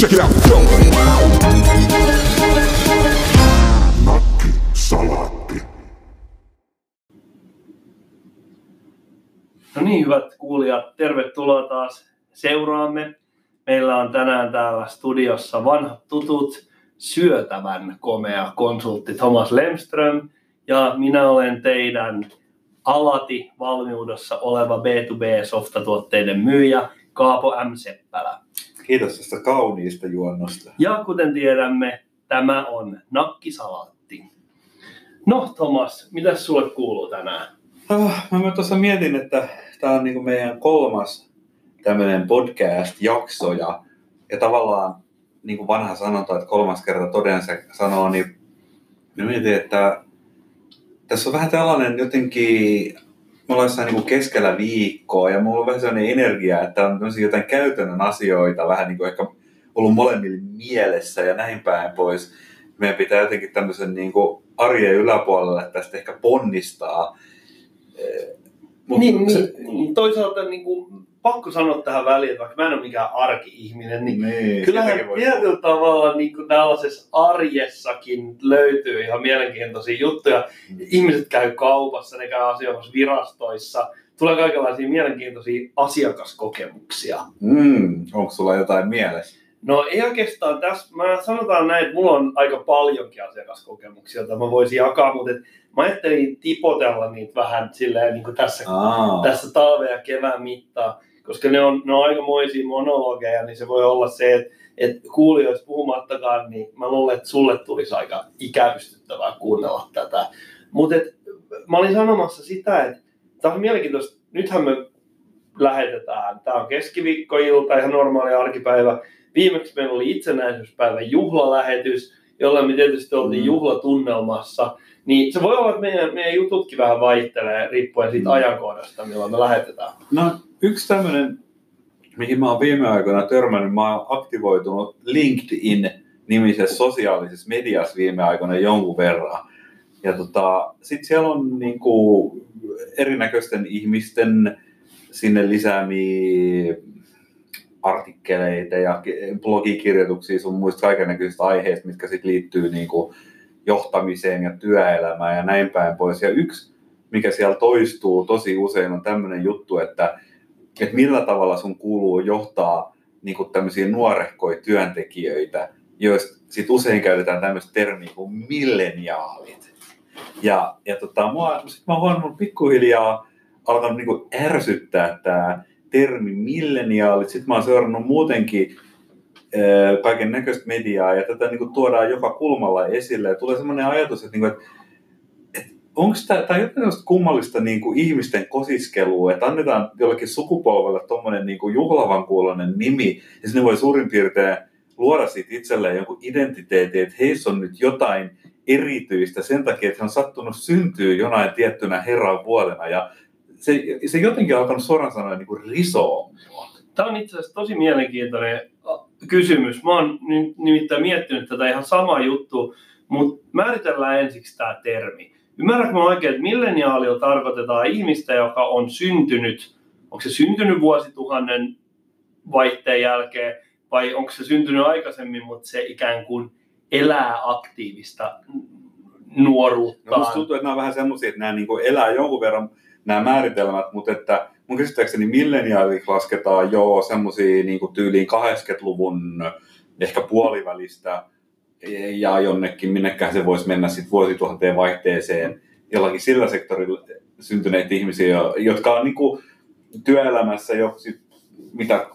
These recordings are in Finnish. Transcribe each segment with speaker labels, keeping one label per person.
Speaker 1: Check it out. Nakki.
Speaker 2: No niin, hyvät kuulijat, tervetuloa taas seuraamme. Meillä on tänään täällä studiossa vanhat tutut syötävän komea konsultti Thomas Lemström ja minä olen teidän alati valmiudessa oleva B2B-softatuotteiden myyjä Kaapo M. Seppälä.
Speaker 3: Kiitos tästä kauniista juonnosta.
Speaker 2: Ja kuten tiedämme, tämä on nakkisalaatti. No Thomas, mitä sulle kuuluu tänään?
Speaker 3: Oh, mä tuossa mietin, että tämä on niinku meidän kolmas tämmöinen podcast-jakso ja, ja tavallaan niin kuin vanha sanonta, että kolmas kerta toden se sanoo, niin mä mietin, että tässä on vähän tällainen jotenkin, me ollaan jossain niin keskellä viikkoa ja mulla on vähän sellainen energia, että on jotain käytännön asioita vähän niin kuin ehkä ollut molemmille mielessä ja näin päin pois. Meidän pitää jotenkin tämmöisen niin kuin arjen yläpuolelle tästä ehkä ponnistaa.
Speaker 2: Mut niin, se, niin, toisaalta niin kuin, pakko sanoa tähän väliin, että vaikka mä en ole mikään arki-ihminen, niin, niin kyllähän tietyllä tavalla niin kuin tällaisessa arjessakin löytyy ihan mielenkiintoisia juttuja. Mm. Ihmiset käy kaupassa, ne käy asioimassa virastoissa, tulee kaikenlaisia mielenkiintoisia asiakaskokemuksia.
Speaker 3: Mm, onko sulla jotain mielessä?
Speaker 2: No ei oikeastaan tässä, mä sanotaan näin, että mulla on aika paljonkin asiakaskokemuksia, joita mä voisin jakaa, mutta et mä ajattelin tipotella niitä vähän silleen niin kuin tässä, tässä talven ja kevään mittaan koska ne on, ne on aikamoisia monologeja, niin se voi olla se, että, että kuulijoista puhumattakaan, niin mä luulen, että sulle tulisi aika ikävystyttävää kuunnella tätä. Mutta mä olin sanomassa sitä, että tämä on mielenkiintoista. Nythän me lähetetään, tämä on keskiviikkoilta, ihan normaali arkipäivä. Viimeksi meillä oli itsenäisyyspäivän juhlalähetys, jolla me tietysti oltiin mm. juhlatunnelmassa. Niin se voi olla, että meidän, meidän jututkin vähän vaihtelee riippuen siitä mm. ajankohdasta, milloin me lähetetään.
Speaker 3: No yksi tämmöinen, mihin mä oon viime aikoina törmännyt, mä oon aktivoitunut LinkedIn-nimisessä sosiaalisessa mediassa viime aikoina jonkun verran. Ja tota, sitten siellä on niinku erinäköisten ihmisten sinne lisäämiä artikkeleita ja blogikirjoituksia sun muista kaikenlaisista aiheista, mitkä sitten liittyy niinku johtamiseen ja työelämään ja näin päin pois. Ja yksi, mikä siellä toistuu tosi usein, on tämmöinen juttu, että, että millä tavalla sun kuuluu johtaa niin tämmöisiä nuorehkoja työntekijöitä, joista sit usein käytetään tämmöistä termiä kuin milleniaalit. Ja, ja tota, mua, sit mä oon huomannut pikkuhiljaa alkanut niin ärsyttää tämä termi milleniaalit. Sitten mä oon seurannut muutenkin kaiken näköistä mediaa ja tätä niin kuin, tuodaan joka kulmalla esille. Ja tulee sellainen ajatus, että, niin kuin, että onko tämä, jotain kummallista niin kuin, ihmisten kosiskelua, että annetaan jollekin sukupolvelle tuommoinen niin kuin, juhlavan kuulonen nimi, ja sinne voi suurin piirtein luoda siitä itselleen jonkun identiteetin, että heissä on nyt jotain erityistä sen takia, että he on sattunut syntyä jonain tiettynä herran vuodena, ja se, se jotenkin alkanut suoraan sanoen niin kuin risoa.
Speaker 2: Tämä on itse asiassa tosi mielenkiintoinen kysymys. Mä oon nimittäin miettinyt tätä ihan samaa juttu, mutta määritellään ensiksi tämä termi. Ymmärrätkö mä oikein, että milleniaalilla tarkoitetaan ihmistä, joka on syntynyt, onko se syntynyt vuosituhannen vaihteen jälkeen, vai onko se syntynyt aikaisemmin, mutta se ikään kuin elää aktiivista nuoruutta.
Speaker 3: No, tuntuu, että nämä on vähän semmoisia, että nämä niin elää jonkun verran nämä määritelmät, mutta että mun käsittääkseni milleniaaliksi lasketaan jo semmoisia niin tyyliin 80-luvun ehkä puolivälistä ja jonnekin, minnekään se voisi mennä sitten vuosituhanteen vaihteeseen jollakin sillä sektorilla syntyneitä ihmisiä, jotka on niin kuin työelämässä jo sit mitä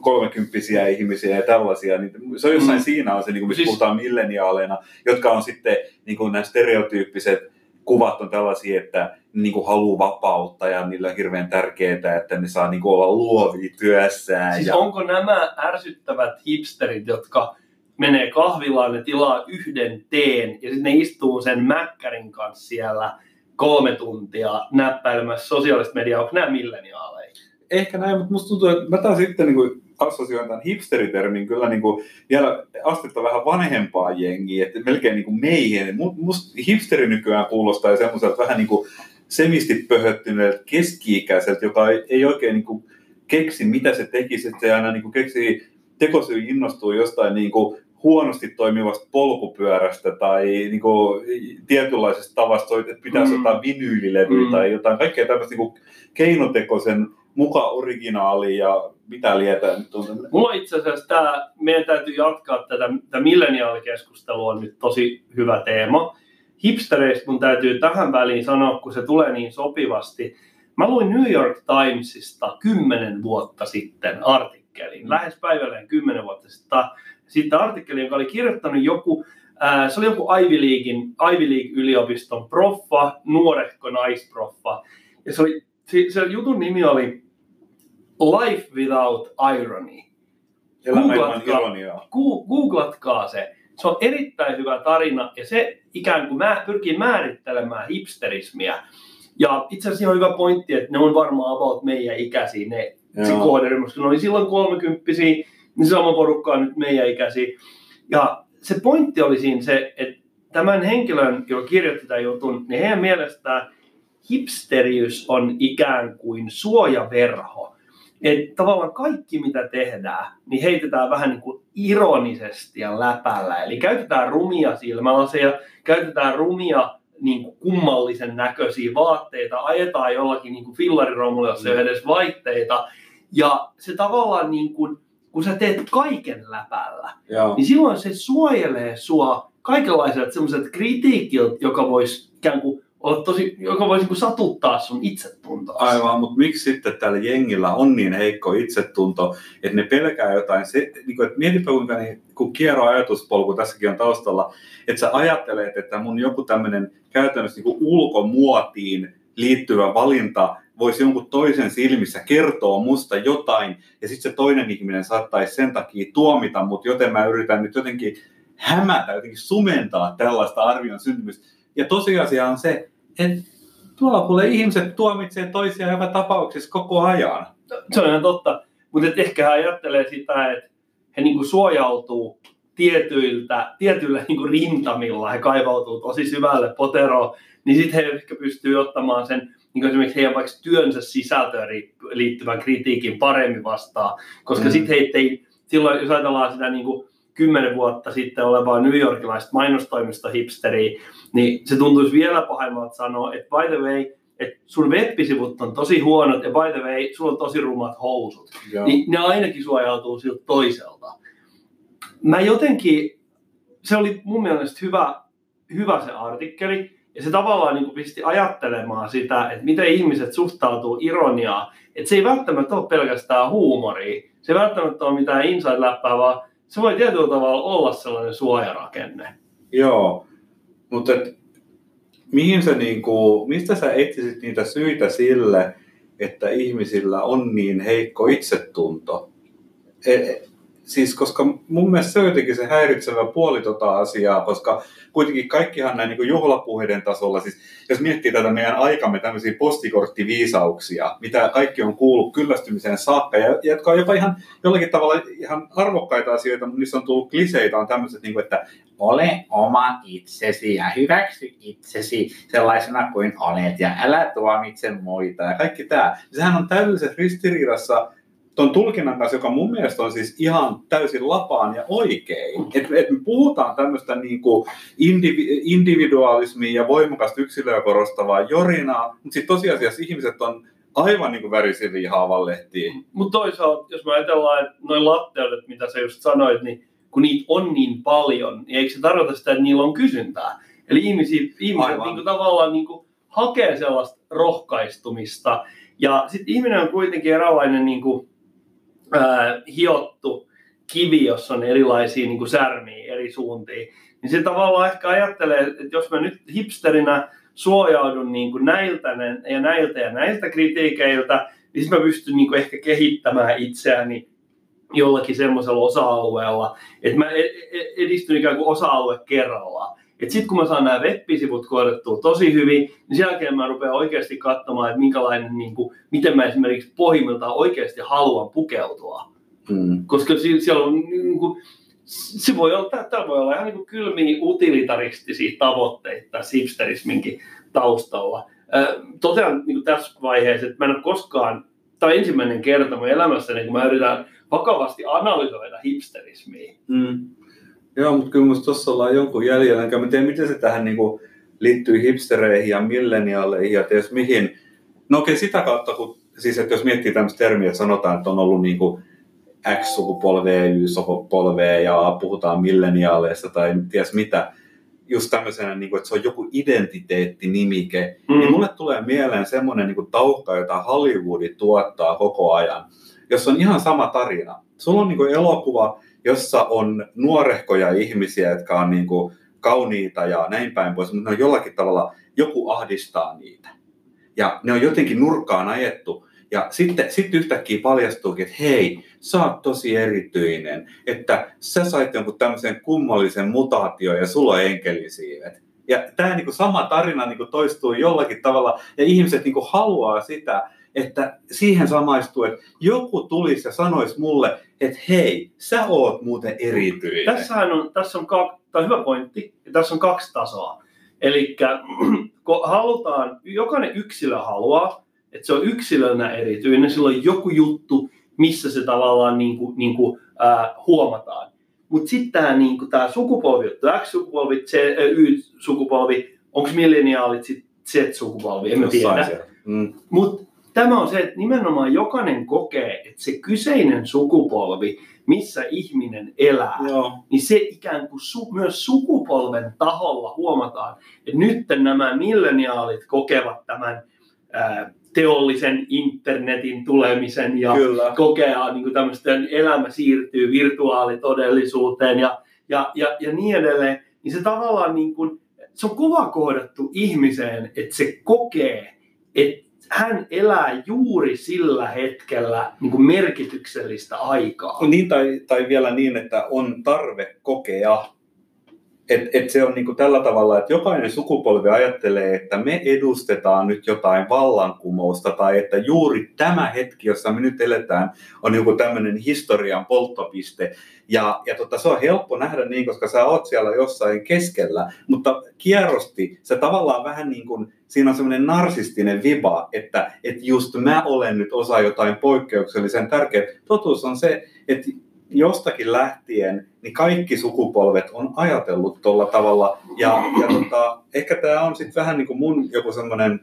Speaker 3: kolmekymppisiä ihmisiä ja tällaisia, niin se on jossain mm. siinä on se, niin kuin, missä siis... puhutaan milleniaaleina, jotka on sitten niin kuin nämä stereotyyppiset kuvat on tällaisia, että ne niin kuin haluaa vapautta ja niillä on hirveän tärkeää, että ne saa niin kuin olla luovia työssään.
Speaker 2: Siis
Speaker 3: ja...
Speaker 2: onko nämä ärsyttävät hipsterit, jotka menee kahvilaan, ne tilaa yhden teen ja sitten ne istuu sen mäkkärin kanssa siellä kolme tuntia näppäilemässä sosiaalista mediaa, onko nämä milleniaaleja?
Speaker 3: Ehkä näin, mutta musta tuntuu, että mä taas sitten niin kuin assosioin tämän hipsteritermin kyllä niin kuin vielä astetta vähän vanhempaa jengiä, että melkein niin kuin meihin. Musta hipsteri nykyään kuulostaa semmoiselta vähän niin kuin semisti pöhöttyneeltä keski-ikäiseltä, joka ei, ei oikein niin kuin keksi, mitä se tekisi, että se aina niin kuin keksi tekosyy innostuu jostain niin kuin huonosti toimivasta polkupyörästä tai niin kuin, tietynlaisesta tavasta, että pitäisi mm. jotain vinyylilevyä mm. tai jotain kaikkea tämmöistä niin kuin keinotekoisen muka originaali ja mitä lietää nyt on.
Speaker 2: Mulla itse asiassa tämä, meidän täytyy jatkaa tätä, tätä milleniaalikeskustelua on nyt tosi hyvä teema. Hipstereistä mun täytyy tähän väliin sanoa, kun se tulee niin sopivasti. Mä luin New York Timesista kymmenen vuotta sitten artikkelin, lähes päivälleen kymmenen vuotta sitten, sitten artikkeli, joka oli kirjoittanut joku, ää, se oli joku Ivy, Leaguein, Ivy League-yliopiston proffa, nuorehko naisproffa. Ja se, oli, se, se jutun nimi oli Life Without Irony. Googlatkaa, googlatkaa se. Se on erittäin hyvä tarina ja se ikään kuin mä, pyrkii määrittelemään hipsterismiä. Ja itse asiassa on hyvä pointti, että ne on varmaan about meidän ikäisiä ne se kohderyhmä, koska ne oli silloin kolmekymppisiä, niin sama porukka on nyt meidän ikäisiä. Ja se pointti oli siinä se, että tämän henkilön, joka kirjoitti tämän jutun, niin heidän mielestään hipsteriys on ikään kuin suojaverho että tavallaan kaikki mitä tehdään, niin heitetään vähän niin kuin ironisesti ja läpällä. Eli käytetään rumia silmälaseja, käytetään rumia niin kuin kummallisen näköisiä vaatteita, ajetaan jollakin niin kuin fillariromulla, jossa ei ole edes vaitteita. Ja se tavallaan niin kuin, kun sä teet kaiken läpällä, Joo. niin silloin se suojelee sua kaikenlaiset semmoiset kritiikiltä, joka voisi ikään kuin olla tosi, joka voisi niin satuttaa sun itsetuntoa.
Speaker 3: Aivan, mutta miksi sitten tällä jengillä on niin heikko itsetunto, että ne pelkää jotain, se, niin kuin, että mietipä kuinka niin, kun kiero ajatuspolku tässäkin on taustalla, että sä ajattelet, että mun joku tämmöinen käytännössä niin ulkomuotiin liittyvä valinta voisi jonkun toisen silmissä kertoa musta jotain, ja sitten se toinen ihminen saattaisi sen takia tuomita mut, joten mä yritän nyt jotenkin hämätä, jotenkin sumentaa tällaista arvion syntymistä. Ja tosiasia on se, että tuolla kuule ihmiset tuomitsee toisiaan joka tapauksessa koko ajan.
Speaker 2: Se on ihan totta, mutta ehkä hän ajattelee sitä, että he niinku suojautuu tietyiltä, tietyillä niinku rintamilla, he kaivautuu tosi syvälle poteroon, niin sitten he ehkä pystyy ottamaan sen niin esimerkiksi heidän vaikka työnsä sisältöön liittyvän kritiikin paremmin vastaan, koska mm. sitten heitä ei, silloin jos ajatellaan sitä niin kuin kymmenen vuotta sitten olevaa New Yorkilaista mainostoimista hipsteriä, niin se tuntuisi vielä pahemmalta sanoa, että by the way, että sun web-sivut on tosi huonot ja by the way, sulla on tosi rumat housut. Joo. Niin ne ainakin suojautuu siltä toiselta. Mä jotenkin, se oli mun mielestä hyvä, hyvä se artikkeli, ja se tavallaan niin pisti ajattelemaan sitä, että miten ihmiset suhtautuu ironiaan. Että se ei välttämättä ole pelkästään huumoria, se ei välttämättä ole mitään inside-läppää, vaan se voi tietyllä tavalla olla sellainen suojarakenne.
Speaker 3: Joo, mutta et, mihin sä niinku, mistä sä etsisit niitä syitä sille, että ihmisillä on niin heikko itsetunto? E, siis koska mun mielestä se on jotenkin se häiritsevä puoli tota asiaa, koska kuitenkin kaikkihan näin niin juhlapuheiden tasolla, siis jos miettii tätä meidän aikamme tämmöisiä postikorttiviisauksia, mitä kaikki on kuullut kyllästymiseen saakka, ja, jotka on jopa ihan jollakin tavalla ihan arvokkaita asioita, mutta niissä on tullut kliseitä, on tämmöiset, niin kuin, että ole oma itsesi ja hyväksy itsesi sellaisena kuin olet ja älä tuomitse muita ja kaikki tämä. Sehän on täydellisessä ristiriidassa tuon tulkinnan kanssa, joka mun mielestä on siis ihan täysin lapaan ja oikein. Että et me puhutaan tämmöistä niinku indivi- individualismia ja voimakasta yksilöä korostavaa jorinaa, mutta sitten tosiasiassa ihmiset on aivan niin kuin värisiviä haavanlehtiä.
Speaker 2: Mutta toisaalta, jos me ajatellaan, että noin latteudet, mitä sä just sanoit, niin kun niitä on niin paljon, niin eikö se tarkoita sitä, että niillä on kysyntää? Eli ihmisiä, ihmiset niin kuin tavallaan niin kuin hakee sellaista rohkaistumista. Ja sitten ihminen on kuitenkin eräänlainen niin kuin, ää, hiottu kivi, jossa on erilaisia niin kuin särmiä eri suuntiin, niin se tavallaan ehkä ajattelee, että jos mä nyt hipsterinä suojaudun niin kuin näiltä ja näiltä ja näiltä kritiikeiltä, niin sitten mä pystyn niin kuin ehkä kehittämään itseäni jollakin semmoisella osa-alueella, että mä e-, e-, edistyn ikään kuin osa-alue kerrallaan. Sitten kun mä saan nämä web-sivut koodettua tosi hyvin, niin sen jälkeen mä rupean oikeasti katsomaan, että minkälainen, niin kuin, miten mä esimerkiksi pohjimmiltaan oikeasti haluan pukeutua. Hmm. Koska siellä on, niin kuin, se voi olla, tämä voi olla ihan niin kuin kylmiä utilitaristisia tavoitteita hipsterisminkin taustalla. totean niin kuin tässä vaiheessa, että mä en ole koskaan, tämä on ensimmäinen kerta mun elämässäni, kun mä yritän vakavasti analysoida hipsterismiä.
Speaker 3: Mm. Joo, mutta kyllä minusta tuossa ollaan jonkun jäljellä, enkä mä tiedä, miten se tähän niin kuin liittyy hipstereihin ja milleniaaleihin ja ties mihin. No okei, sitä kautta, kun, siis että jos miettii tämmöistä termiä, että sanotaan, että on ollut niin kuin X-sukupolvea, Y-sukupolvea ja puhutaan milleniaaleista tai ties mitä, just tämmöisenä, niin kuin, että se on joku identiteettinimike, mm. niin mulle tulee mieleen semmoinen niin tauhka, jota Hollywoodi tuottaa koko ajan, jos on ihan sama tarina. Sulla on niin kuin elokuva, jossa on nuorehkoja ihmisiä, jotka on niin kuin kauniita ja näin päin pois, mutta ne on jollakin tavalla, joku ahdistaa niitä. Ja ne on jotenkin nurkkaan ajettu. Ja sitten sit yhtäkkiä paljastuukin, että hei, sä oot tosi erityinen, että sä sait jonkun tämmöisen kummallisen mutaatio ja sulla on enkelisiivet. Ja tämä niin sama tarina niin toistuu jollakin tavalla ja ihmiset niin haluaa sitä, että siihen samaistuu, että joku tulisi ja sanoisi mulle, että hei, sä oot muuten erityinen.
Speaker 2: Tässähän on, tässä on, kaksi, tämä on hyvä pointti, ja tässä on kaksi tasoa. Eli kun halutaan, jokainen yksilö haluaa, että se on yksilönä erityinen, sillä on joku juttu, missä se tavallaan niin kuin, niin kuin, äh, huomataan. Mutta sitten tämä niin sukupolvi, X-sukupolvi, Y-sukupolvi, onko milleniaalit sitten Z-sukupolvi, en tiedä. Mm. Mutta tämä on se, että nimenomaan jokainen kokee, että se kyseinen sukupolvi, missä ihminen elää, Joo. niin se ikään kuin su, myös sukupolven taholla huomataan, että nyt nämä milleniaalit kokevat tämän ää, teollisen internetin tulemisen ja Kyllä. kokea niin kuin tämmöistä, elämä siirtyy virtuaalitodellisuuteen ja, ja, ja, ja niin edelleen, niin se tavallaan niin kuin, se on kova kohdattu ihmiseen, että se kokee, että hän elää juuri sillä hetkellä niin kuin merkityksellistä aikaa.
Speaker 3: Niin, tai, tai vielä niin, että on tarve kokea et, et se on niinku tällä tavalla, että jokainen sukupolvi ajattelee, että me edustetaan nyt jotain vallankumousta tai että juuri tämä hetki, jossa me nyt eletään, on joku tämmöinen historian polttopiste. Ja, ja tota, se on helppo nähdä niin, koska sä oot siellä jossain keskellä, mutta kierrosti se tavallaan vähän niin kuin, siinä on semmoinen narsistinen viba, että, että just mä olen nyt osa jotain poikkeuksellisen tärkeää. Totuus on se, että jostakin lähtien niin kaikki sukupolvet on ajatellut tuolla tavalla. Ja, ja tota, ehkä tämä on sitten vähän niin kuin mun joku semmoinen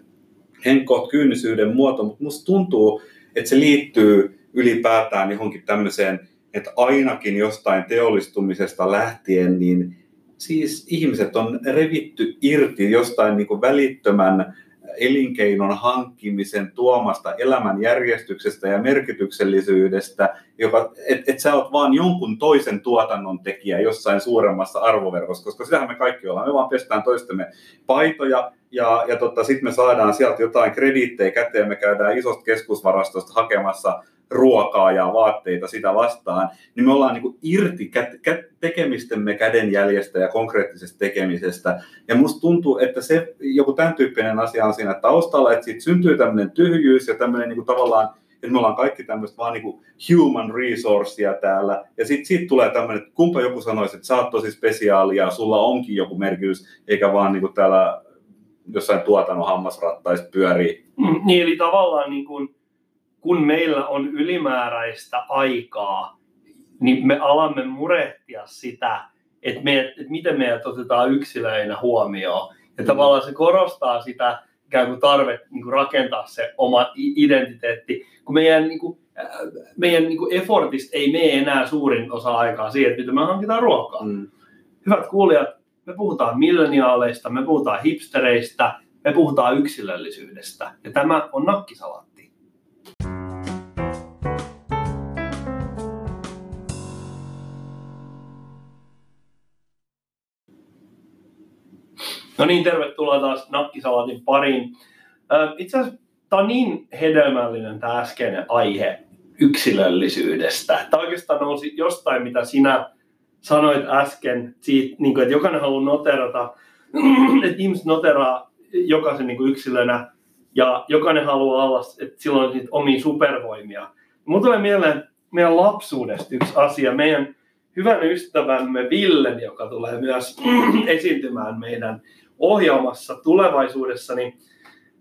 Speaker 3: henkkoht kyynisyyden muoto, mutta musta tuntuu, että se liittyy ylipäätään johonkin tämmöiseen, että ainakin jostain teollistumisesta lähtien, niin siis ihmiset on revitty irti jostain niin kuin välittömän elinkeinon hankkimisen tuomasta elämänjärjestyksestä ja merkityksellisyydestä, joka, että et sä oot vaan jonkun toisen tuotannon tekijä jossain suuremmassa arvoverkossa, koska sitähän me kaikki ollaan. Me vaan pestään toistemme paitoja ja, ja tota, sitten me saadaan sieltä jotain krediittejä käteen, me käydään isosta keskusvarastosta hakemassa ruokaa ja vaatteita sitä vastaan, niin me ollaan niin kuin irti kä- kä- tekemistemme kädenjäljestä ja konkreettisesta tekemisestä. Ja musta tuntuu, että se joku tämän tyyppinen asia on siinä taustalla, että siitä syntyy tämmöinen tyhjyys ja tämmöinen niin kuin tavallaan että me ollaan kaikki tämmöistä vaan niin kuin human resourcea täällä. Ja sitten siitä tulee tämmöinen, että kumpa joku sanoisi, että sä oot tosi spesiaali ja sulla onkin joku merkitys, eikä vaan niin kuin täällä jossain tuotannon hammasrattaista pyörii.
Speaker 2: Mm, niin, eli tavallaan niin kuin kun meillä on ylimääräistä aikaa, niin me alamme murehtia sitä, että, me, että miten meidät otetaan yksilöinä huomioon. Ja mm. tavallaan se korostaa sitä ikään kuin tarve niin kuin rakentaa se oma identiteetti, kun meidän, niin kuin, meidän niin kuin effortista ei mene enää suurin osa aikaa siihen, että miten me hankitaan ruokaa. Mm. Hyvät kuulijat, me puhutaan milleniaaleista, me puhutaan hipstereistä, me puhutaan yksilöllisyydestä. Ja tämä on nakkisalaatti. No niin, tervetuloa taas Nakkisalatin pariin. Itse asiassa tämä on niin hedelmällinen tämä äskeinen aihe yksilöllisyydestä. Tämä oikeastaan nousi jostain, mitä sinä sanoit äsken, siitä, niin kuin, että jokainen haluaa noterata, että ihmiset noteraa jokaisen niin kuin yksilönä ja jokainen haluaa olla, että sillä on niitä omia supervoimia. Mulla tulee mieleen meidän lapsuudesta yksi asia. Meidän hyvän ystävämme Villen, joka tulee myös esiintymään meidän ohjelmassa tulevaisuudessa, niin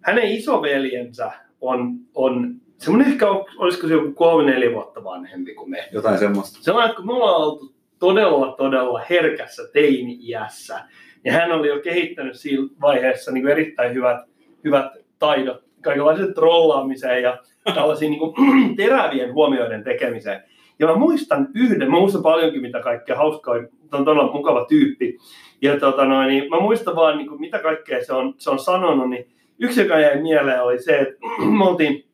Speaker 2: hänen isoveljensä on, on semmoinen ehkä, on- olisiko se joku kolme, neljä vuotta vanhempi kuin me.
Speaker 3: Jotain semmoista.
Speaker 2: Sellainen, että kun me ollaan oltu todella, todella herkässä teini-iässä, ja hän oli jo kehittänyt siinä vaiheessa niin kuin erittäin hyvät, hyvät taidot kaikenlaiseen trollaamiseen ja tällaisiin niin kuin, terävien huomioiden tekemiseen. Ja mä muistan yhden, mä muistan paljonkin mitä kaikkea hauskaa, on todella mukava tyyppi. Ja tota noin, niin mä muistan vaan niin kuin, mitä kaikkea se on, se on sanonut, niin yksi joka jäi mieleen oli se, että me oltiin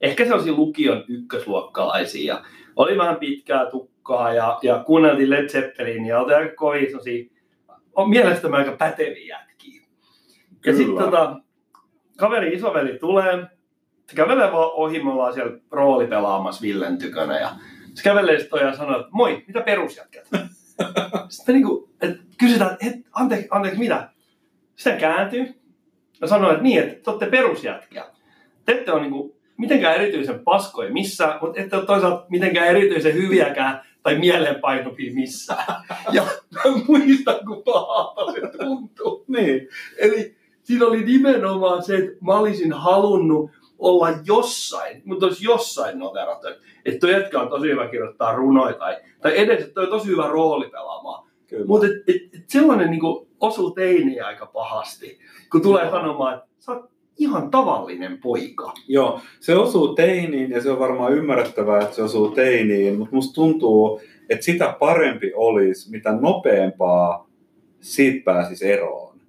Speaker 2: ehkä sellaisia lukion ykkösluokkalaisia ja oli vähän pitkää tukkaa ja, ja kuunneltiin Led Zeppelin ja oltiin aika kovin sellaisia, on mielestäni aika päteviä jätkiä. Ja sitten tota, kaveri isoveli tulee, se kävelee vaan ohi, me ollaan siellä rooli pelaamassa Villen tykönä ja se kävelee sitten ja sanoo, että moi, mitä perusjätkät? sitten niinku, et kysytään, että et, anteeksi, anteeksi, mitä? Sitten kääntyy ja sanoo, että niin, että te olette perusjätkiä. Te ette ole niinku mitenkään erityisen paskoja missään, mutta ette ole toisaalta mitenkään erityisen hyviäkään tai mieleenpainuvia missään. Ja mä muistan, kun pahalta se tuntuu.
Speaker 3: Niin.
Speaker 2: Eli siinä oli nimenomaan se, että mä olisin halunnut olla jossain, mutta olisi jossain noterattu. Että toi jätkä on tosi hyvä kirjoittaa runoja tai, tai edes, että toi on tosi hyvä rooli pelaamaan. Mutta et, et, et sellainen niinku osuu teiniä aika pahasti, kun tulee
Speaker 3: Joo.
Speaker 2: sanomaan, että sä oot ihan tavallinen poika.
Speaker 3: Joo, se osuu teiniin ja se on varmaan ymmärrettävää, että se osuu teiniin, mutta musta tuntuu, että sitä parempi olisi, mitä nopeampaa siitä pääsisi eroon.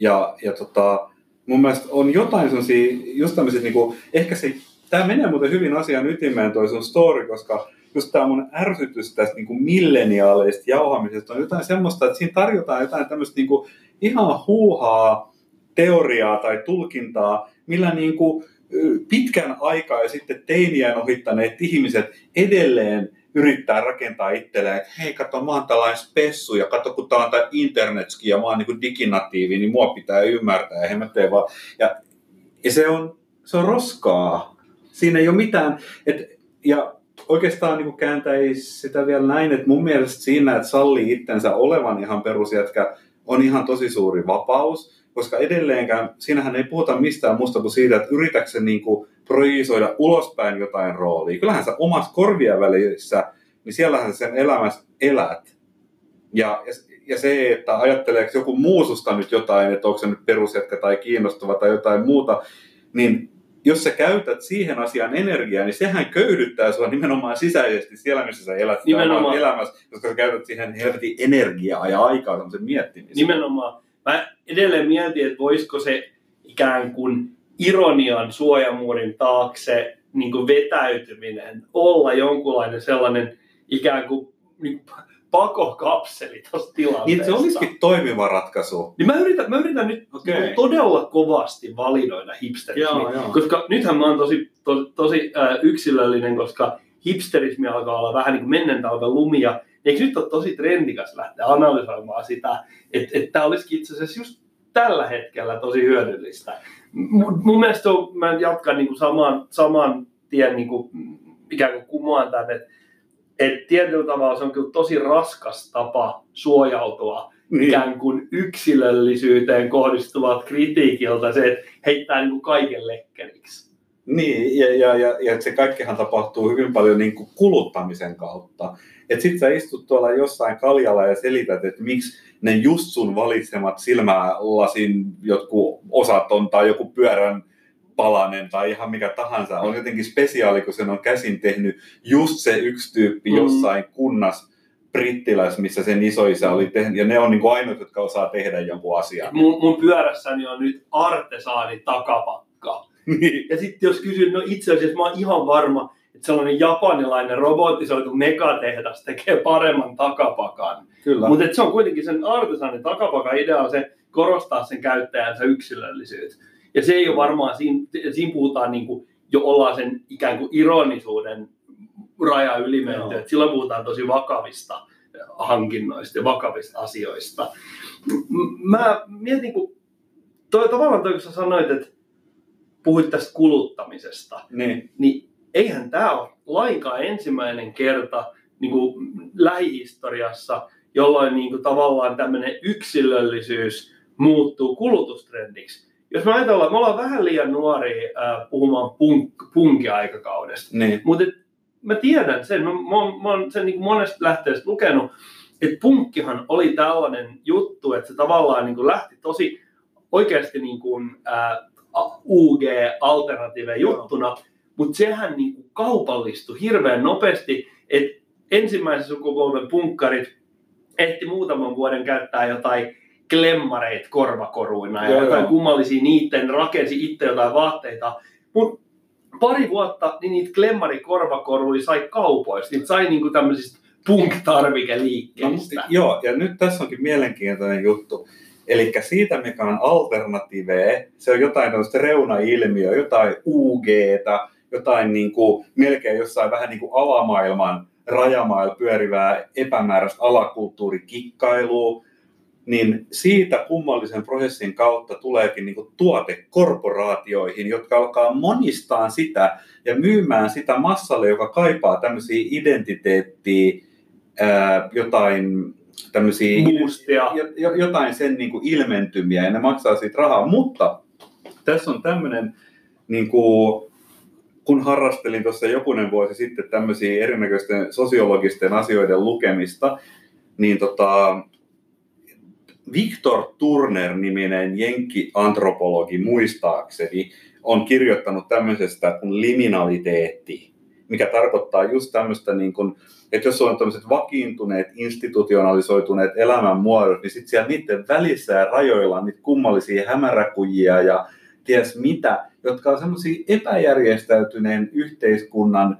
Speaker 3: Ja, ja tota, mun mielestä on jotain sellaisia, just tämmöiset, niinku, ehkä se, tämä menee muuten hyvin asian ytimeen toi sun story, koska just tämä mun ärsytys tästä niinku milleniaaleista jauhamisesta on jotain semmoista, että siinä tarjotaan jotain tämmöistä niinku ihan huuhaa teoriaa tai tulkintaa, millä niinku ö, pitkän aikaa ja sitten teiniään ohittaneet ihmiset edelleen yrittää rakentaa itselleen, että hei, kato, mä oon tällainen spessu, ja kato, kun tää on tää internetski, ja mä oon niin diginatiivi, niin mua pitää ymmärtää, ja mä vaan. Ja, ja se, on, se on roskaa. Siinä ei ole mitään, et, ja oikeastaan niin kääntäisi sitä vielä näin, että mun mielestä siinä, että sallii itsensä olevan ihan perusjätkä, on ihan tosi suuri vapaus, koska edelleenkään, siinähän ei puhuta mistään muusta kuin siitä, että yritätkö niin kuin projisoida ulospäin jotain roolia. Kyllähän sä omassa korvien välissä, niin siellähän sä sen elämässä elät. Ja, ja, ja se, että ajatteleeko joku muu susta nyt jotain, että onko se nyt perusjätkä tai kiinnostava tai jotain muuta, niin jos sä käytät siihen asiaan energiaa, niin sehän köyhdyttää sua nimenomaan sisäisesti siellä, missä sä elät
Speaker 2: Nimenomaan.
Speaker 3: omaa elämässä, koska sä käytät siihen helvetin energiaa ja aikaa semmoisen miettimiseen.
Speaker 2: Nimenomaan. Mä edelleen mietin, että voisiko se ikään kuin ironian suojamuurin taakse niin kuin vetäytyminen olla jonkunlainen sellainen ikään kuin, niin kuin pakokapseli tuossa tilanteessa.
Speaker 3: Niin, se olisikin toimiva ratkaisu.
Speaker 2: Niin mä yritän, mä yritän nyt okay. todella kovasti validoida hipsterismi,
Speaker 3: Joo, joo.
Speaker 2: koska nythän mä oon tosi, to, tosi äh, yksilöllinen, koska hipsterismi alkaa olla vähän niin kuin mennen talven lumia. Eikö nyt ole tosi trendikas lähteä analysoimaan sitä, että, että tämä olisikin itse asiassa just tällä hetkellä tosi hyödyllistä. Mun, mun mielestä on, mä jatkan niin kuin saman, saman tien niin kuin, ikään kuin kumoan tämän, että, että tietyllä tavalla se on kyllä tosi raskas tapa suojautua
Speaker 3: Niin.
Speaker 2: ikään kuin yksilöllisyyteen kohdistuvat kritiikiltä se, että heittää niin kuin kaiken lekkeriksi.
Speaker 3: Niin, ja, ja, ja, ja se kaikkihan tapahtuu hyvin paljon niin kuin kuluttamisen kautta. Että sit sä istut tuolla jossain kaljalla ja selität, että miksi ne just sun valitsemat silmälasin jotkut osat on tai joku pyörän palanen tai ihan mikä tahansa on jotenkin spesiaali, kun sen on käsin tehnyt just se yksi tyyppi
Speaker 2: Mm.
Speaker 3: jossain kunnas brittiläs, missä sen isoisä oli tehnyt, ja ne on niin kuin ainoat, jotka osaa tehdä jonkun asian.
Speaker 2: Mun, mun pyörässäni on nyt artesaani takapakka.
Speaker 3: Niin.
Speaker 2: Ja sitten jos kysyn, no itse asiassa mä oon ihan varma, että sellainen japanilainen robotisoitu megatehdas tekee paremman takapakan.
Speaker 3: Kyllä.
Speaker 2: Mutta se on kuitenkin sen artesaanin takapakan idea on se korostaa sen käyttäjänsä yksilöllisyyttä. Ja se ei ole varmaan, siinä, siinä puhutaan niin kuin, jo ollaan sen ikään kuin ironisuuden raja ylimenty. Et silloin puhutaan tosi vakavista hankinnoista ja vakavista asioista. M- Mä mietin, kun toi, tavallaan toi, kun sä sanoit, että puhuit tästä kuluttamisesta,
Speaker 3: Niin.
Speaker 2: niin eihän tämä ole lainkaan ensimmäinen kerta niin kuin lähihistoriassa, jolloin niin kuin tavallaan tämmöinen yksilöllisyys muuttuu kulutustrendiksi. jos me ajatellaan, me ollaan vähän liian nuoria äh, puhumaan punk, punkiaikakaudesta.
Speaker 3: Niin.
Speaker 2: Mutta mä tiedän sen, mä, mä, mä oon sen niin monesta lähteestä lukenut, että punkkihan oli tällainen juttu, että se tavallaan niin kuin lähti tosi oikeasti niin kuin, ää, UG-alternatiive juttuna, mutta sehän niin kuin kaupallistui hirveän nopeasti, että ensimmäisen sukupolven punkkarit ehti muutaman vuoden käyttää jotain klemmareita korvakoruina ja
Speaker 3: Joo,
Speaker 2: jotain
Speaker 3: joo.
Speaker 2: kummallisia niitten, rakensi itse jotain vaatteita. Mutta pari vuotta niin niitä klemmarikorvakoruja sai kaupoista, niitä sai niinku tämmöisistä punk-tarvikeliikkeistä.
Speaker 3: No, joo, ja nyt tässä onkin mielenkiintoinen juttu. Eli siitä, mikä on alternatiive, se on jotain tämmöistä reunailmiöä, jotain UGtä, jotain niin kuin, melkein jossain vähän niin kuin alamaailman rajamailla pyörivää epämääräistä alakulttuurikikkailua, niin siitä kummallisen prosessin kautta tuleekin niin kuin tuote korporaatioihin, jotka alkaa monistaan sitä ja myymään sitä massalle, joka kaipaa tämmöisiä identiteettiä, ää, jotain tämmöisiä
Speaker 2: Boostia.
Speaker 3: jotain sen niin kuin ilmentymiä ja ne maksaa siitä rahaa, mutta tässä on tämmöinen, niin kuin, kun harrastelin tuossa jokunen vuosi sitten tämmöisiä erinäköisten sosiologisten asioiden lukemista, niin tota, Victor Turner-niminen jenkki-antropologi muistaakseni on kirjoittanut tämmöisestä kuin liminaliteetti, mikä tarkoittaa just tämmöistä, niin kuin, että jos on tämmöiset vakiintuneet, institutionalisoituneet elämänmuodot, niin sitten siellä niiden välissä ja rajoilla on niitä kummallisia hämäräkujia ja ties mitä, jotka on semmoisia epäjärjestäytyneen yhteiskunnan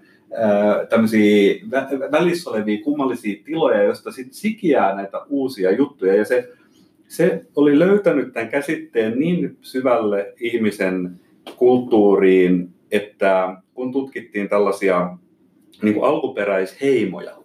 Speaker 3: tämmöisiä vä- välissä olevia kummallisia tiloja, joista sitten sikiää näitä uusia juttuja. Ja se, se oli löytänyt tämän käsitteen niin syvälle ihmisen kulttuuriin, että kun tutkittiin tällaisia niin kuin alkuperäisheimoja,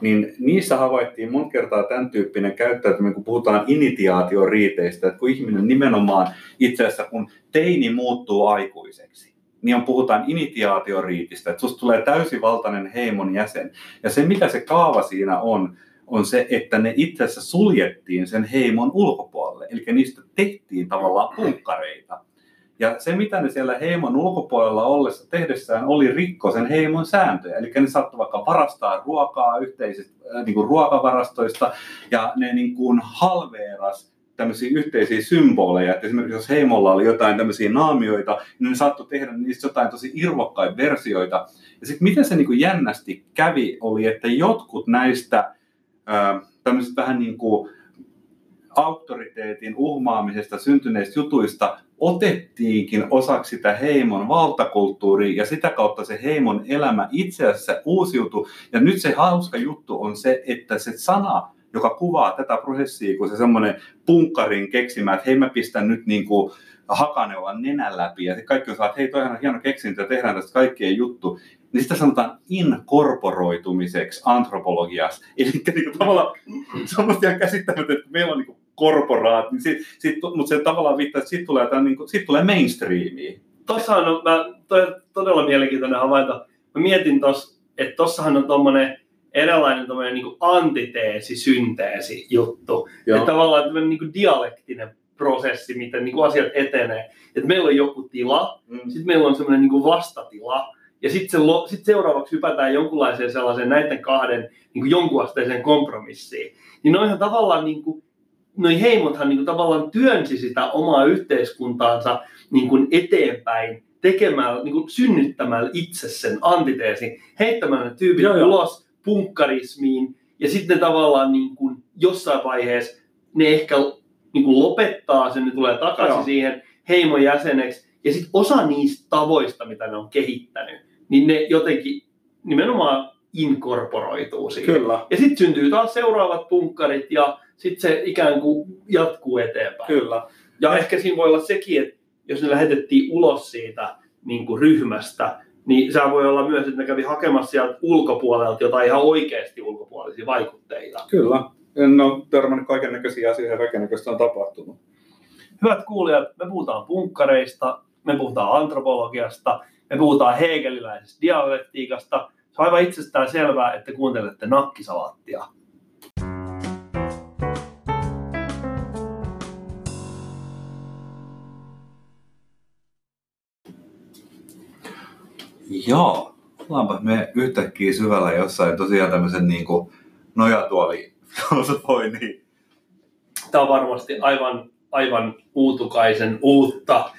Speaker 3: niin niissä havaittiin monta kertaa tämän tyyppinen käyttäytyminen, kun puhutaan initiaatioriiteistä, että kun ihminen nimenomaan itse asiassa, kun teini muuttuu aikuiseksi, niin on, puhutaan initiaatioriitistä, että susta tulee täysivaltainen heimon jäsen. Ja se, mikä se kaava siinä on, on se, että ne itse asiassa suljettiin sen heimon ulkopuolelle. Eli niistä tehtiin tavallaan punkkareita. Ja se, mitä ne siellä heimon ulkopuolella ollessa tehdessään, oli rikko sen heimon sääntöjä. Eli ne saattoi vaikka varastaa ruokaa yhteisistä äh, niin kuin ruokavarastoista, ja ne niin kuin halveeras tämmöisiä yhteisiä symboleja. Että esimerkiksi jos heimolla oli jotain tämmöisiä naamioita, niin ne saattoi tehdä niistä jotain tosi irvokkaita versioita. Ja sitten miten se niin kuin jännästi kävi, oli, että jotkut näistä ää, tämmöisistä vähän niin kuin auktoriteetin uhmaamisesta syntyneistä jutuista otettiinkin osaksi sitä heimon valtakulttuuria ja sitä kautta se heimon elämä itse asiassa uusiutui. Ja nyt se hauska juttu on se, että se sana, joka kuvaa tätä prosessia, kun se semmoinen punkkarin keksimä, että hei mä pistän nyt niin kuin hakanevan nenän läpi ja kaikki on että hei toihan on hieno keksintö tehdään tästä kaikkien juttu, niin sitä sanotaan inkorporoitumiseksi antropologiassa. Eli niin tavallaan se on ihan käsittämätöntä, että meillä on niin kuin korporaat, niin sit, sit, mutta se tavallaan viittaa, että siitä tulee, tämän, niin kuin, siitä tulee mainstreamia.
Speaker 2: Tossahan on, mä, toi on todella mielenkiintoinen havainto. Mä mietin tos, että tossahan on tommonen erilainen tommonen niin antiteesi, synteesi juttu. Että tavallaan tämmöinen niin dialektinen prosessi, miten niin asiat etenee. Että meillä on joku tila,
Speaker 3: Mm.
Speaker 2: sitten meillä on semmoinen niin vastatila, ja sitten se, sit seuraavaksi hypätään jonkunlaiseen sellaiseen näiden kahden niin kuin jonkunasteiseen kompromissiin. Niin noihan tavallaan, niin kuin, noi heimothan niin kuin, tavallaan työnsi sitä omaa yhteiskuntaansa niin kuin eteenpäin tekemällä, niin kuin synnyttämällä itse sen antiteesin, heittämällä ne tyypit
Speaker 3: Joo, joo.
Speaker 2: ulos punkkarismiin, ja sitten ne tavallaan niin kuin, jossain vaiheessa ne ehkä niin kuin lopettaa sen, ne tulee takaisin
Speaker 3: Joo.
Speaker 2: siihen heimon jäseneksi, ja sitten osa niistä tavoista, mitä ne on kehittänyt, niin ne jotenkin nimenomaan inkorporoituu siihen.
Speaker 3: Kyllä,
Speaker 2: Ja sitten syntyy taas seuraavat punkkarit, ja sitten se ikään kuin jatkuu eteenpäin.
Speaker 3: kyllä.
Speaker 2: Ja ehkä siinä voi olla sekin, että jos ne lähetettiin ulos siitä niin kuin ryhmästä, niin se voi olla myös, että ne kävi hakemassa sieltä ulkopuolelta jotain ihan oikeasti ulkopuolisia vaikutteita.
Speaker 3: Kyllä. En ole törmännyt kaiken näköisiä asioita ja kaiken näköistä on tapahtunut.
Speaker 2: Hyvät kuulijat, me puhutaan punkkareista, me puhutaan antropologiasta, me puhutaan hegeliläisestä dialektiikasta. Se on aivan itsestään selvää, että kuuntelette nakkisalattia.
Speaker 3: Joo, ollaanpa me yhtäkkiä syvällä jossain tosiaan tämmöisen niin kuin nojatuoli filosofoinnin.
Speaker 2: Tämä on varmasti aivan, aivan uutukaisen uutta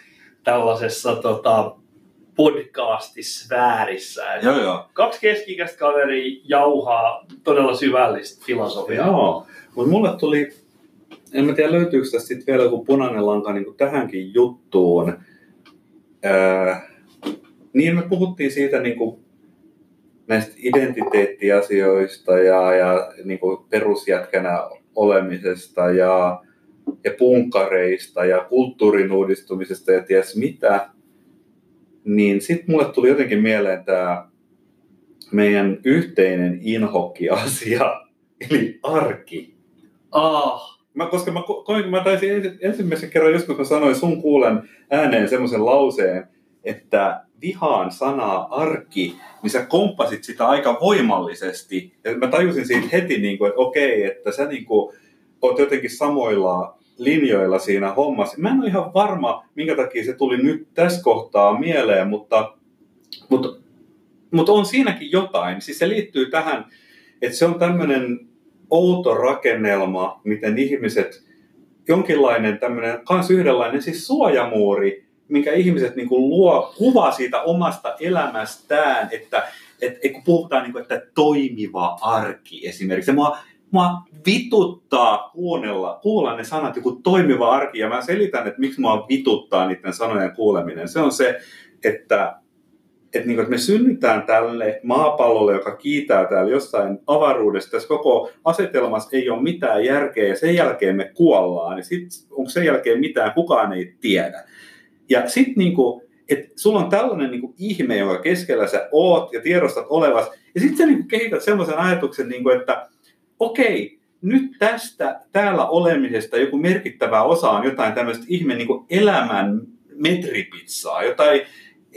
Speaker 2: tällaisessa tota, podcastisfäärissä.
Speaker 3: Joo, joo.
Speaker 2: Kaksi keskikäistä kaveri jauhaa todella syvällistä filosofiaa.
Speaker 3: Joo, mutta mulle tuli, en mä tiedä löytyykö tästä sitten vielä joku punainen lanka niin kuin tähänkin juttuun. Öö, niin me puhuttiin siitä niin kuin näistä identiteettiasioista ja, ja niin kuin perusjätkänä olemisesta ja, ja punkareista ja kulttuurin uudistumisesta ja ties mitä, niin sitten mulle tuli jotenkin mieleen tämä meidän yhteinen inhokki-asia, eli arki.
Speaker 2: Ah,
Speaker 3: Mä, koska mä koin, mä taisin ensi- ensimmäisen kerran joskus mä sanoin sun kuulen ääneen semmoisen lauseen, että vihaan sanaa arki, niin sä komppasit sitä aika voimallisesti. Ja mä tajusin siitä heti, niin kuin, että okei, että sä niin kuin, oot jotenkin samoilla linjoilla siinä hommassa. Mä en ole ihan varma, minkä takia se tuli nyt tässä kohtaa mieleen, mutta, mutta, mutta on siinäkin jotain. Siis se liittyy tähän, että se on tämmöinen outo rakennelma, miten ihmiset, jonkinlainen tämmöinen, kans yhdenlainen siis suojamuuri, minkä ihmiset niin kuin luo kuva siitä omasta elämästään, että, että kun puhutaan, niin kuin, että toimiva arki esimerkiksi. Ja mua, mua vituttaa kuunnella, kuulla ne sanat, joku toimiva arki, ja mä selitän, että miksi mua vituttaa niiden sanojen kuuleminen. Se on se, että että, niin kuin, että me synnytään tälle maapallolle, joka kiitää täällä jossain avaruudessa. Tässä koko asetelmassa ei ole mitään järkeä ja sen jälkeen me kuollaan. Niin sit, onko sen jälkeen mitään, kukaan ei tiedä. Ja sitten niin kuin, että sulla on tällainen niin kuin ihme, jonka keskellä sä oot ja tiedostat olevas. Ja sitten sä niin kuin kehität semmoisen ajatuksen, niin kuin, että okei, nyt tästä täällä olemisesta joku merkittävä osa on jotain tämmöistä ihme niin kuin elämän metripizzaa, jotain,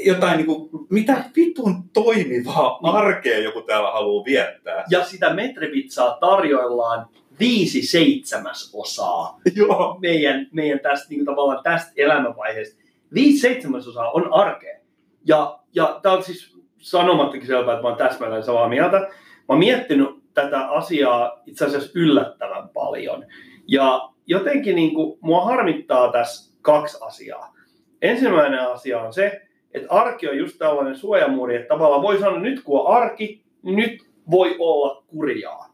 Speaker 3: jotain niin kuin, mitä vitun toimivaa arkea joku täällä haluaa viettää.
Speaker 2: ja sitä metripizzaa tarjoillaan viisi seitsemäsosaa
Speaker 3: Joo.
Speaker 2: meidän, meidän tästä, niin kuin tavallaan tästä elämänvaiheesta. Viisi seitsemäsosaa on arkea. Ja, ja tämä on siis sanomattakin selvää, että mä oon täsmälleen samaa mieltä. Mä oon miettinyt tätä asiaa itse asiassa yllättävän paljon. Ja jotenkin niin kuin, mua harmittaa tässä kaksi asiaa. Ensimmäinen asia on se, että arki on just tällainen suojamuuri, että tavallaan voi sanoa, että nyt kun on arki, niin nyt voi olla kurjaa.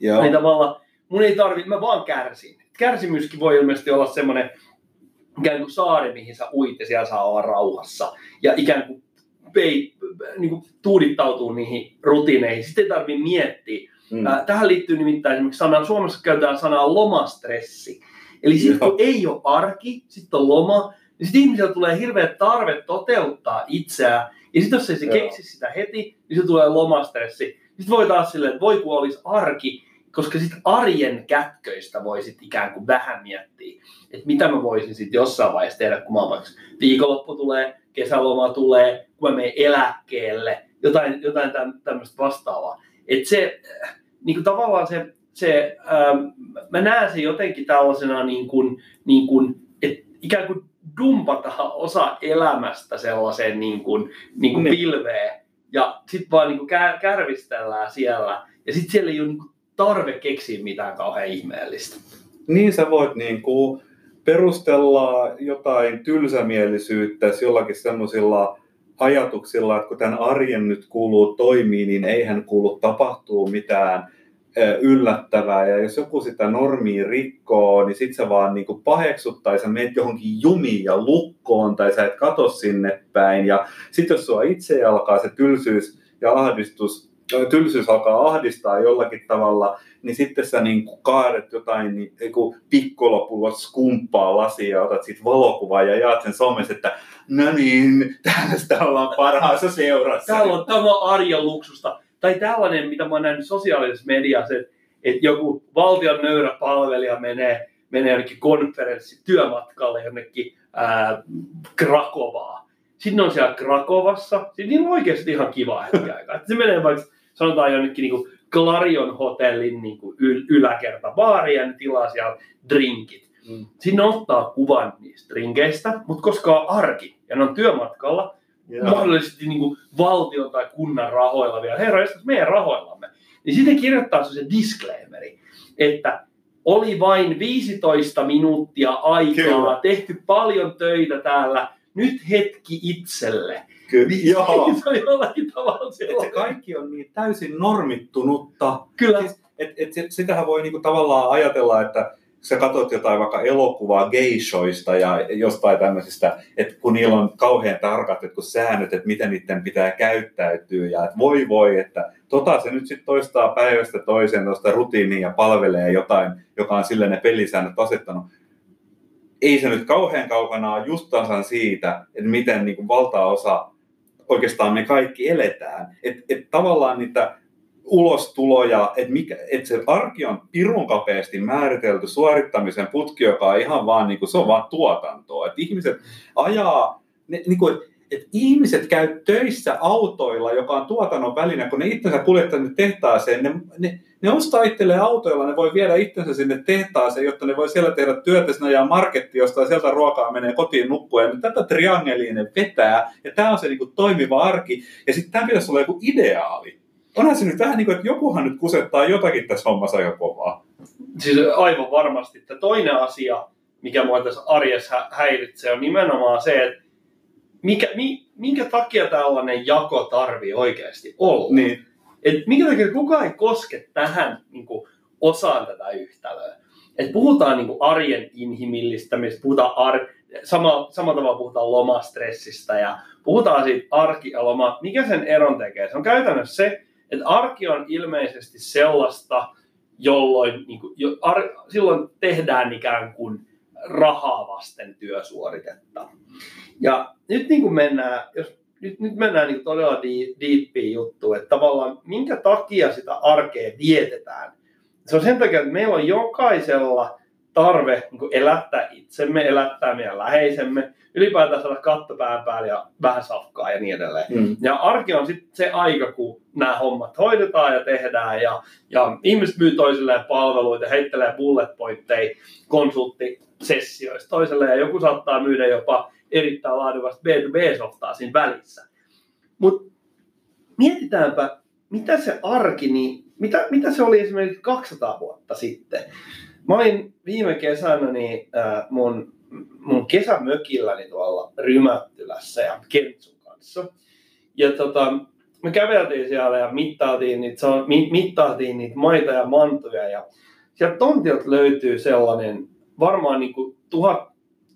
Speaker 3: Joo.
Speaker 2: Niin tavallaan mun ei tarvi, mä vaan kärsin. Kärsimyskin voi ilmeisesti olla semmoinen ikään kuin saari, mihin sä uit ja siellä saa olla rauhassa. Ja ikään kuin, pei, niin kuin tuudittautuu niihin rutiineihin. Sitten ei tarvi miettiä.
Speaker 3: Mm.
Speaker 2: Tähän liittyy nimittäin esimerkiksi sana, Suomessa käytetään sanaa lomastressi. Eli sitten kun ei ole arki, sitten on loma, niin sitten ihmisellä tulee hirveä tarve toteuttaa itseään. Ja sitten jos ei se
Speaker 3: Joo.
Speaker 2: keksi sitä heti, niin se tulee lomastressi. Sitten voi taas silleen, että voi kun olisi arki, koska sitten arjen kätköistä voi sitten ikään kuin vähän miettiä, että mitä mä voisin sitten jossain vaiheessa tehdä, kun mä vaikka viikonloppu tulee, kesäloma tulee, kun mä menen eläkkeelle, jotain, jotain tämmöistä vastaavaa. Että se, niin kuin tavallaan se, se ähm, mä näen sen jotenkin tällaisena niin kuin, niin kuin, että ikään kuin dumpataan osa elämästä sellaiseen niin kuin, niin kuin
Speaker 3: Niin.
Speaker 2: pilveen ja sitten vaan niin kuin kär, kärvistellään siellä ja sitten siellä ei ole niin kuin tarve keksiä mitään kauhean ihmeellistä.
Speaker 3: Niin sä voit niin kuin perustella jotain tylsämielisyyttä jollakin semmoisilla ajatuksilla, että kun tämän arjen nyt kuuluu toimii, niin eihän kuulu tapahtuu mitään yllättävää. Ja jos joku sitä normia rikkoo, niin sit sä vaan niin paheksut tai sä meet johonkin jumiin ja lukkoon tai sä et kato sinne päin. Ja sitten jos sua itse alkaa se tylsyys ja ahdistus, tylsyys alkaa ahdistaa jollakin tavalla, niin sitten sä niin kuin kaadet jotain niin, joku pikkolopulla skumppaa lasia ja otat siitä valokuvaa ja jaat sen somessa, että no niin, tällaista ollaan parhaassa seurassa.
Speaker 2: Täällä on tämä arjen luksusta. Tai tällainen, mitä mä oon nähnyt sosiaalisessa mediassa, että, että joku valtion nöyrä palvelija menee, menee jonnekin konferenssi työmatkalle jonnekin ää, Krakovaa. Sitten on siellä Krakovassa. Sitten on oikeasti ihan kiva hetki aikaa. Se menee vaikka, sanotaan jonnekin niin kuin Clarion hotellin niin kuin yl- yläkerta baariin ja ne tilaa siellä drinkit.
Speaker 3: Mm.
Speaker 2: Sinne ottaa kuvan niistä drinkeistä, mutta koska on arki ja ne on työmatkalla, yeah. mahdollisesti niin kuin valtion tai kunnan rahoilla vielä. Herra, meidän rahoillamme. Niin sitten kirjoittaa se disclaimeri, että oli vain 15 minuuttia aikaa, Kyllä. tehty paljon töitä täällä, nyt hetki itselle.
Speaker 3: Kyllä, niin, joo.
Speaker 2: Se on jollakin tavalla
Speaker 3: että se kaikki on niin täysin normittunutta.
Speaker 2: Kyllä. Siis,
Speaker 3: et, et, sitähän voi niinku tavallaan ajatella, että sä katsot jotain vaikka elokuvaa geishoista ja jostain tämmöisistä, että kun niillä on kauhean tarkat jotkut säännöt, että miten niiden pitää käyttäytyä ja että voi voi, että tota se nyt sitten toistaa päivästä toiseen tuosta rutiiniin ja palvelee jotain, joka on sille ne pelisäännöt asettanut. Ei se nyt kauhean kaukana ole just tasan siitä, että miten niin kuin valtaosa oikeastaan me kaikki eletään. Että et tavallaan niitä ulostuloja, että, että se arki on pirun kapeasti määritelty suorittamisen putki, joka on ihan vaan, niin kuin, se on vaan tuotantoa. Että ihmiset ajaa, ne, niin kuin, ihmiset käy töissä autoilla, joka on tuotannon väline, kun ne itsensä kuljettaa tehtaaseen, ne, ne, ne ostaa autoilla, ne voi viedä itsensä sinne tehtaaseen, jotta ne voi siellä tehdä työtä, sinne ajaa marketti, josta sieltä ruokaa menee kotiin nukkua, ja tätä triangeliin ne vetää, ja tämä on se niin kuin, toimiva arki, ja sitten tämä pitäisi olla joku ideaali onhan se nyt vähän niin kuin, että jokuhan nyt kusettaa jotakin tässä hommassa aika kovaa.
Speaker 2: Siis aivan varmasti. Että toinen asia, mikä mua tässä arjessa häiritsee, on nimenomaan se, että mikä, mi, minkä takia tällainen jako tarvii oikeasti olla.
Speaker 3: Niin.
Speaker 2: Et minkä takia kukaan ei koske tähän niin kuin, osaan tätä yhtälöä. Et puhutaan niin kuin, arjen inhimillistämistä, puhutaan ar- sama, sama tavalla puhutaan lomastressistä ja puhutaan siitä arki ja loma. Mikä sen eron tekee? Se on käytännössä se, että arki on ilmeisesti sellaista, jolloin niin kuin, jo, ar, silloin tehdään ikään kuin rahaa vasten työsuoritetta. Ja nyt niin kuin mennään, jos nyt, nyt mennään niin todella diippiin juttuun, että tavallaan minkä takia sitä arkea vietetään. Se on sen takia, että meillä on jokaisella tarve niin elättää itsemme, elättää meidän läheisemme, ylipäätään saada katto pään päälle ja vähän safkaa ja niin edelleen. Mm. Ja arki on sitten se aika, kun nämä hommat hoidetaan ja tehdään ja, ja ihmiset myy toisilleen palveluita, heittelee bullet pointteja konsulttisessioista toiselle ja joku saattaa myydä jopa erittäin laadukasta B2B-softaa siinä välissä. Mutta mietitäänpä, mitä se arki, niin mitä, mitä se oli esimerkiksi 200 vuotta sitten? Mä olin viime kesänä niin, äh, mun, mun kesämökilläni tuolla Rymättylässä ja Kentsun kanssa. Ja tota, me käveltiin siellä ja mittailtiin niitä, mittailtiin niitä maita ja mantuja. Ja sieltä tontilta löytyy sellainen varmaan niin kuin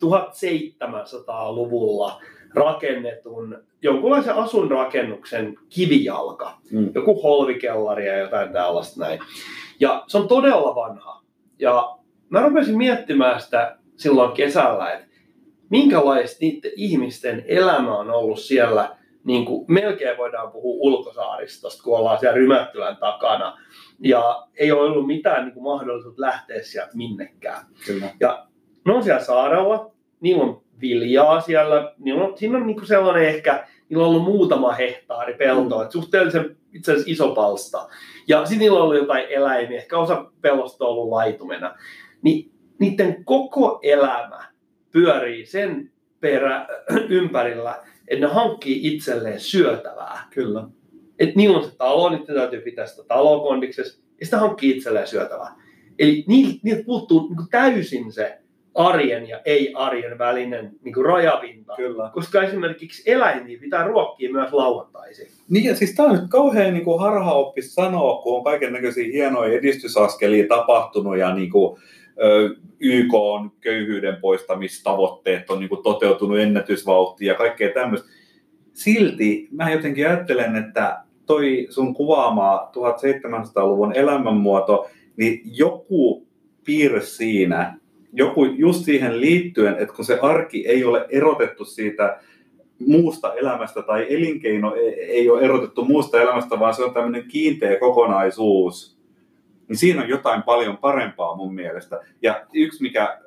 Speaker 2: 1700-luvulla rakennetun jonkunlaisen asunrakennuksen kivijalka. Mm. Joku holvikellari ja jotain tällaista näin. Ja se on todella vanha. Ja mä rupesin miettimään sitä silloin kesällä, että minkälaista niiden ihmisten elämä on ollut siellä, niin kuin melkein voidaan puhua ulkosaaristosta, kun ollaan siellä Rymättylän takana. Ja ei ole ollut mitään niin kuin mahdollisuutta lähteä sieltä minnekään.
Speaker 3: Kyllä.
Speaker 2: Ja ne on siellä saarella, niillä on viljaa siellä, niillä on, siinä on niin kuin sellainen ehkä, niillä on ollut muutama hehtaari peltoa, mm. suhteellisen itse asiassa iso palsta. Ja sitten niillä on ollut jotain eläimiä, ehkä osa pelosta on ollut laitumena. Niin niiden koko elämä pyörii sen perä, ympärillä, että ne hankkii itselleen syötävää.
Speaker 3: Kyllä.
Speaker 2: Et niillä on se talo, niin täytyy pitää sitä talokondiksessa, ja sitä hankkii itselleen syötävää. Eli niiltä, niiltä puuttuu niin täysin se arjen ja ei-arjen välinen niin kuin rajapinta.
Speaker 3: Kyllä.
Speaker 2: Koska esimerkiksi eläimiä pitää ruokkia myös lauantaisin.
Speaker 3: Niin, ja siis tämä on nyt kauhean niin kuin harhaoppis sanoa, kun on kaiken näköisiä hienoja edistysaskelia tapahtunut ja niin kuin, YK on köyhyyden poistamistavoitteet on niin kuin toteutunut ennätysvauhtia ja kaikkea tämmöistä. Silti mä jotenkin ajattelen, että toi sun kuvaama 1700-luvun elämänmuoto, niin joku piirre siinä joku just siihen liittyen, että kun se arki ei ole erotettu siitä muusta elämästä tai elinkeino ei ole erotettu muusta elämästä, vaan se on tämmöinen kiinteä kokonaisuus, niin siinä on jotain paljon parempaa mun mielestä. Ja yksi, mikä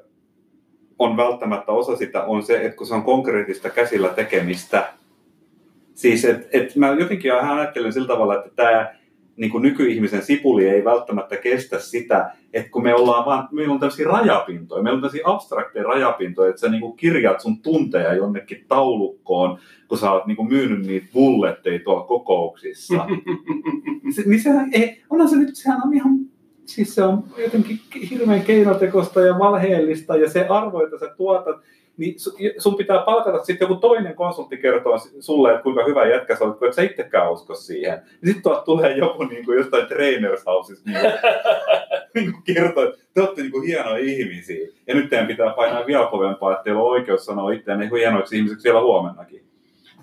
Speaker 3: on välttämättä osa sitä, on se, että kun se on konkreettista käsillä tekemistä. Siis, että et mä jotenkin ajattelen sillä tavalla, että tämä niin kuin nykyihmisen sipuli ei välttämättä kestä sitä, että kun me ollaan vaan, meillä on tämmöisiä rajapintoja, meillä on tämmöisiä abstrakteja rajapintoja, että sä niin kuin kirjaat sun tunteja jonnekin taulukkoon, kun sä oot niin kuin myynyt niitä bulletteja tuolla kokouksissa. se, niin sehän ei, onhan se nyt, sehän on ihan siis se on jotenkin hirveän keinotekosta ja valheellista ja se arvo, että sä tuotat, niin sun pitää palkata sitten joku toinen konsultti kertoa sulle, että kuinka hyvä jätkä sä olet, kun et sä itsekään usko siihen. Sitten tuolta tulee joku niin kuin jostain trainers houseista niin niin kuin kertoo, että te olette niin kuin hienoja ihmisiä. Ja nyt teidän pitää painaa vielä kovempaa, että teillä on oikeus sanoa itseään hienoiksi ihmisiksi vielä huomennakin.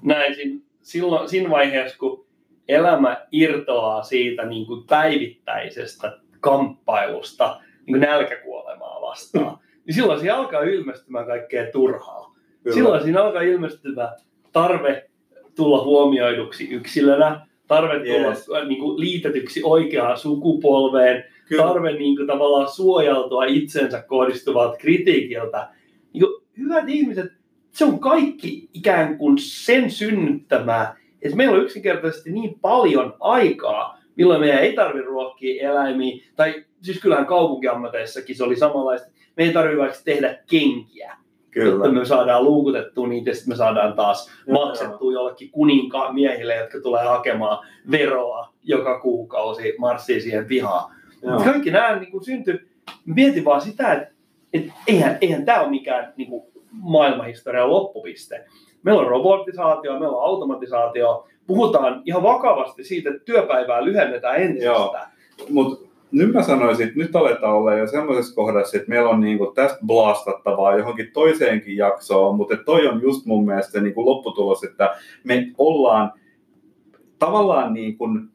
Speaker 2: Näin, silloin, siinä vaiheessa, kun elämä irtoaa siitä niin kuin päivittäisestä kamppailusta niin nälkäkuolemaa vastaan, niin silloin siinä alkaa ilmestymään kaikkea turhaa. Kyllä. Silloin siinä alkaa ilmestymään tarve tulla huomioiduksi yksilönä, tarve tulla yes. niin kuin, liitetyksi oikeaan sukupolveen, Kyllä. tarve niin kuin, tavallaan suojautua itsensä kohdistuvalta kritiikiltä. Niin kuin, hyvät ihmiset, se on kaikki ikään kuin sen synnyttämää, että meillä on yksinkertaisesti niin paljon aikaa, milloin meidän ei tarvitse ruokkia eläimiä, tai siis kyllähän kaupunkiammateissakin se oli samanlaista, me ei tarvitse vaikka tehdä kenkiä, Kyllä. että me saadaan luukutettua niitä ja sitten me saadaan taas Joo. maksettua jollekin kuninkaan miehille, jotka tulee hakemaan veroa joka kuukausi marssiin siihen pihaan. Joo. Kaikki nämä niin kuin syntyi, mietin vaan sitä, että, että eihän, eihän tämä ole mikään niin kuin maailmanhistorian loppupiste. Meillä on robotisaatio, meillä on automatisaatio, puhutaan ihan vakavasti siitä, että työpäivää lyhennetään entisestään.
Speaker 3: Mutta nyt mä sanoisin, että nyt aletaan olla jo semmoisessa kohdassa, että meillä on niinku tästä blastattavaa johonkin toiseenkin jaksoon, mutta toi on just mun mielestä se niinku lopputulos, että me ollaan tavallaan niin kuin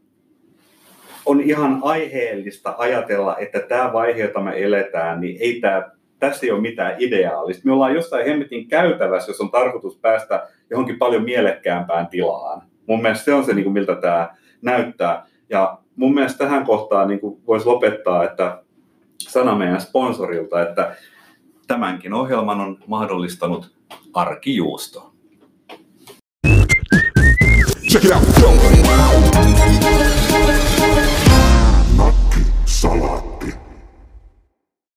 Speaker 3: on ihan aiheellista ajatella, että tämä vaihe, jota me eletään, niin ei tämä, tässä ei ole mitään ideaalista. Me ollaan jossain hemmetin käytävässä, jos on tarkoitus päästä johonkin paljon mielekkäämpään tilaan. Mun mielestä se on se, niin kuin miltä tämä näyttää. Ja mun mielestä tähän kohtaan niin kuin voisi lopettaa, että sana meidän sponsorilta, että tämänkin ohjelman on mahdollistanut arkijuusto. Check it out. Nakki salaa.